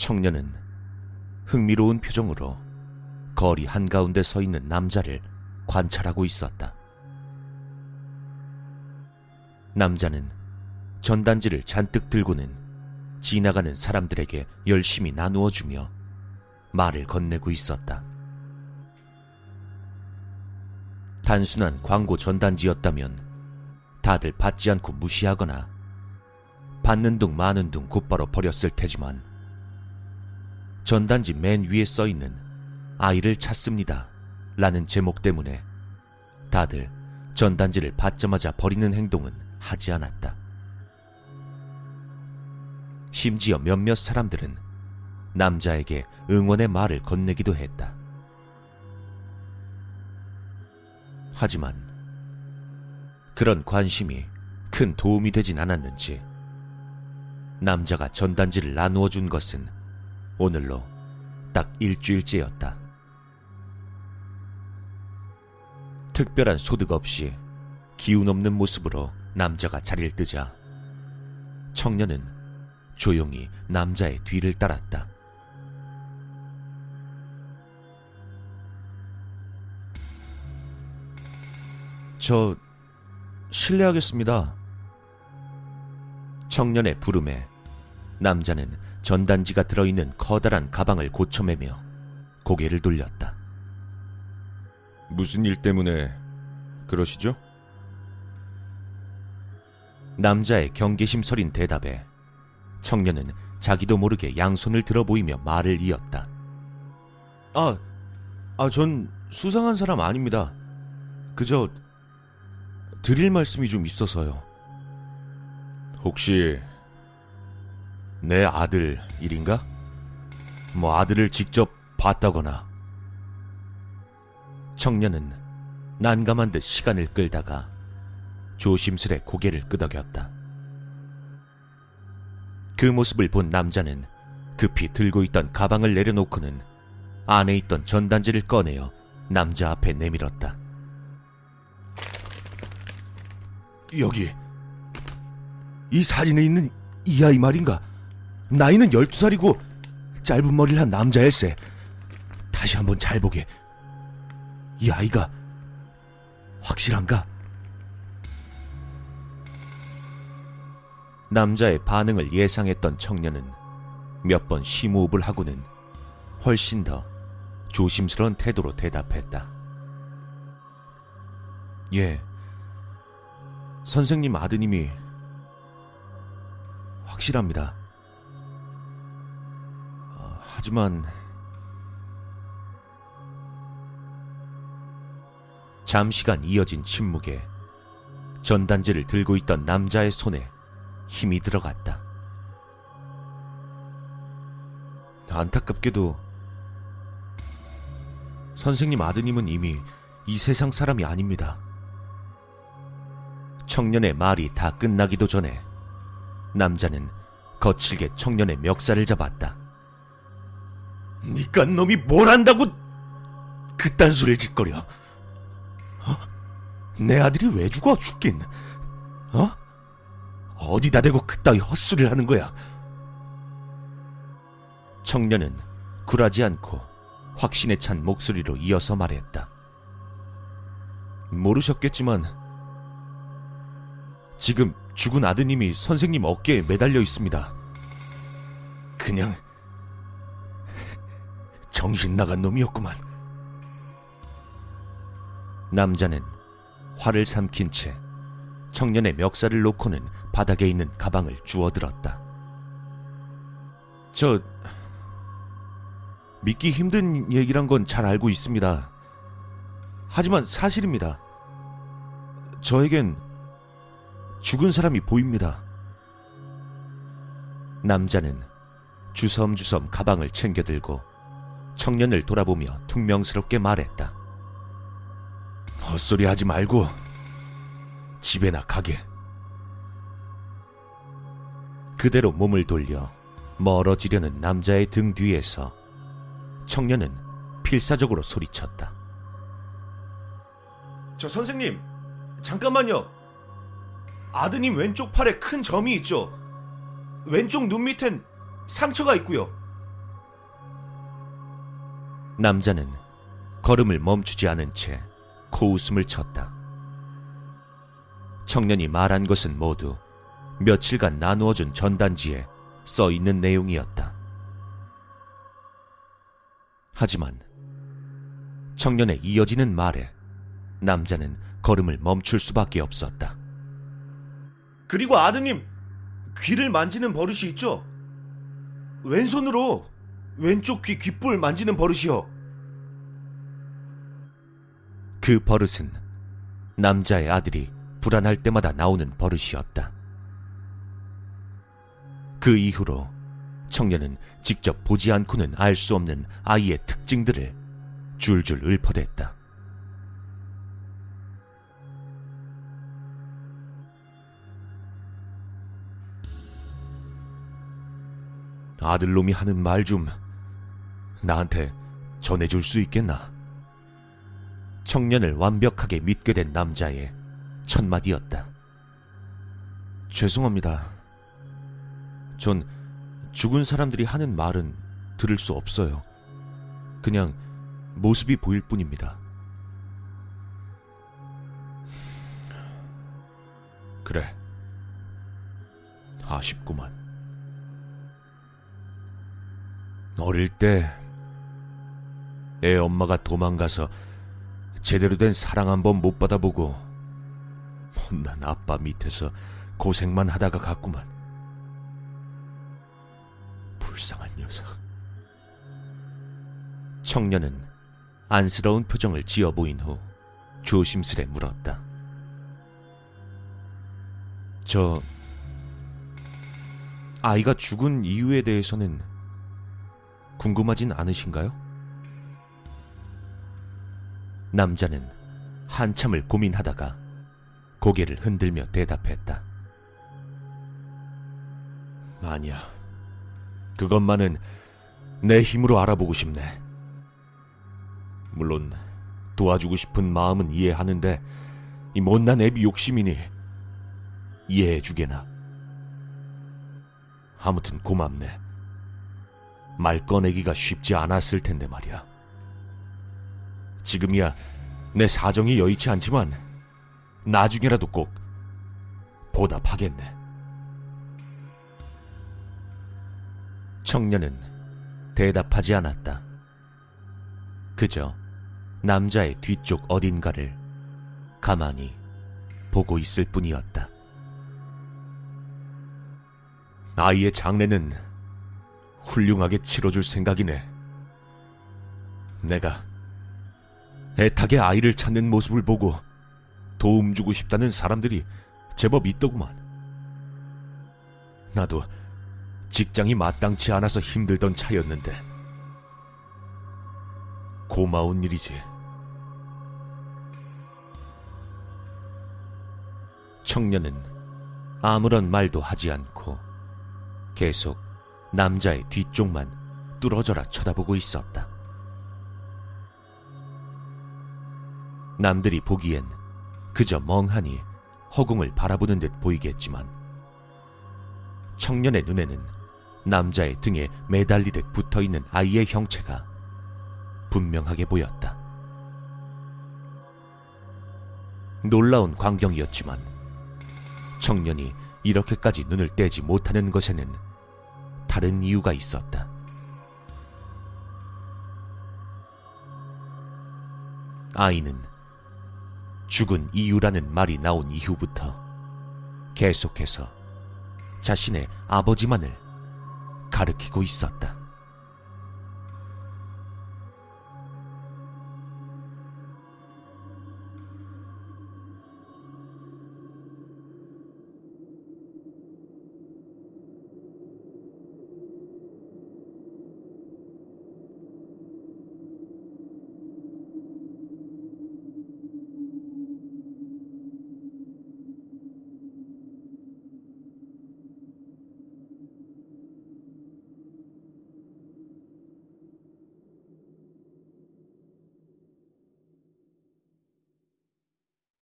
청년은 흥미로운 표정으로 거리 한가운데 서 있는 남자를 관찰하고 있었다. 남자는 전단지를 잔뜩 들고는 지나가는 사람들에게 열심히 나누어 주며 말을 건네고 있었다. 단순한 광고 전단지였다면 다들 받지 않고 무시하거나 받는 둥 마는 둥 곧바로 버렸을 테지만 전단지 맨 위에 써 있는 아이를 찾습니다. 라는 제목 때문에 다들 전단지를 받자마자 버리는 행동은 하지 않았다. 심지어 몇몇 사람들은 남자에게 응원의 말을 건네기도 했다. 하지만 그런 관심이 큰 도움이 되진 않았는지 남자가 전단지를 나누어 준 것은 오늘로 딱 일주일째였다. 특별한 소득 없이 기운 없는 모습으로 남자가 자리를 뜨자 청년은 조용히 남자의 뒤를 따랐다. 저 실례하겠습니다. 청년의 부름에 남자는 전단지가 들어있는 커다란 가방을 고쳐매며 고개를 돌렸다. 무슨 일 때문에 그러시죠? 남자의 경계심 서린 대답에 청년은 자기도 모르게 양손을 들어 보이며 말을 이었다. 아, 아, 전 수상한 사람 아닙니다. 그저 드릴 말씀이 좀 있어서요. 혹시 내 아들 일인가? 뭐 아들을 직접 봤다거나. 청년은 난감한 듯 시간을 끌다가 조심스레 고개를 끄덕였다. 그 모습을 본 남자는 급히 들고 있던 가방을 내려놓고는 안에 있던 전단지를 꺼내어 남자 앞에 내밀었다. 여기 이 사진에 있는 이 아이 말인가? 나이는 12살이고 짧은 머리를 한 남자일세. 다시 한번 잘 보게. 이 아이가 확실한가? 남자의 반응을 예상했던 청년은 몇 번 심호흡을 하고는 훨씬 더 조심스러운 태도로 대답했다. 예. 선생님 아드님이 확실합니다. 어, 하지만 잠시간 이어진 침묵에 전단지를 들고 있던 남자의 손에 힘이 들어갔다. 안타깝게도 선생님 아드님은 이미 이 세상 사람이 아닙니다. 청년의 말이 다 끝나기도 전에 남자는 거칠게 청년의 멱살을 잡았다. 니깐 놈이 뭘 안다고 그딴 소리를 짓거려? 어? 내 아들이 왜 죽어 죽긴? 어? 어디다 대고 그따위 헛소리를 하는 거야? 청년은 굴하지 않고 확신에 찬 목소리로 이어서 말했다. 모르셨겠지만 지금 죽은 아드님이 선생님 어깨에 매달려 있습니다. 그냥 정신 나간 놈이었구만. 남자는 화를 삼킨 채 청년의 멱살을 놓고는 바닥에 있는 가방을 주워들었다. 저 믿기 힘든 얘기란 건 잘 알고 있습니다. 하지만 사실입니다. 저에겐 죽은 사람이 보입니다. 남자는 주섬주섬 가방을 챙겨 들고 청년을 돌아보며 퉁명스럽게 말했다. 헛소리 하지 말고 집에나 가게. 그대로 몸을 돌려 멀어지려는 남자의 등 뒤에서 청년은 필사적으로 소리쳤다. 저 선생님, 잠깐만요. 아드님 왼쪽 팔에 큰 점이 있죠. 왼쪽 눈 밑엔 상처가 있고요. 남자는 걸음을 멈추지 않은 채 코웃음을 쳤다. 청년이 말한 것은 모두 며칠간 나누어준 전단지에 써 있는 내용이었다. 하지만 청년의 이어지는 말에 남자는 걸음을 멈출 수밖에 없었다. 그리고 아드님, 귀를 만지는 버릇이 있죠? 왼손으로 왼쪽 귀 귓볼 만지는 버릇이요. 그 버릇은 남자의 아들이 불안할 때마다 나오는 버릇이었다. 그 이후로 청년은 직접 보지 않고는 알 수 없는 아이의 특징들을 줄줄 읊어댔다. 아들놈이 하는 말 좀 나한테 전해줄 수 있겠나? 청년을 완벽하게 믿게 된 남자의 첫 마디였다. 죄송합니다. 전 죽은 사람들이 하는 말은 들을 수 없어요. 그냥 모습이 보일 뿐입니다. 그래. 아쉽구만. 어릴 때애 엄마가 도망가서 제대로 된 사랑 한번 못 받아보고 못난 아빠 밑에서 고생만 하다가 갔구만. 불쌍한 녀석. 청년은 안쓰러운 표정을 지어 보인 후 조심스레 물었다. 저 아이가 죽은 이유에 대해서는 궁금하진 않으신가요? 남자는 한참을 고민하다가 고개를 흔들며 대답했다. 아니야. 그것만은 내 힘으로 알아보고 싶네. 물론 도와주고 싶은 마음은 이해하는데 이 못난 애비 욕심이니 이해해주게나. 아무튼 고맙네. 말 꺼내기가 쉽지 않았을 텐데 말이야. 지금이야 내 사정이 여의치 않지만 나중에라도 꼭 보답하겠네. 청년은 대답하지 않았다. 그저 남자의 뒤쪽 어딘가를 가만히 보고 있을 뿐이었다. 아이의 장례는 훌륭하게 치러줄 생각이네. 내가 애타게 아이를 찾는 모습을 보고 도움 주고 싶다는 사람들이 제법 있더구만. 나도 직장이 마땅치 않아서 힘들던 차였는데 고마운 일이지. 청년은 아무런 말도 하지 않고 계속 남자의 뒤쪽만 뚫어져라 쳐다보고 있었다. 남들이 보기엔 그저 멍하니 허공을 바라보는 듯 보이겠지만 청년의 눈에는 남자의 등에 매달리듯 붙어 있는 아이의 형체가 분명하게 보였다. 놀라운 광경이었지만 청년이 이렇게까지 눈을 떼지 못하는 것에는 다른 이유가 있었다. 아이는 죽은 이유라는 말이 나온 이후부터 계속해서 자신의 아버지만을 가르키고 있었다.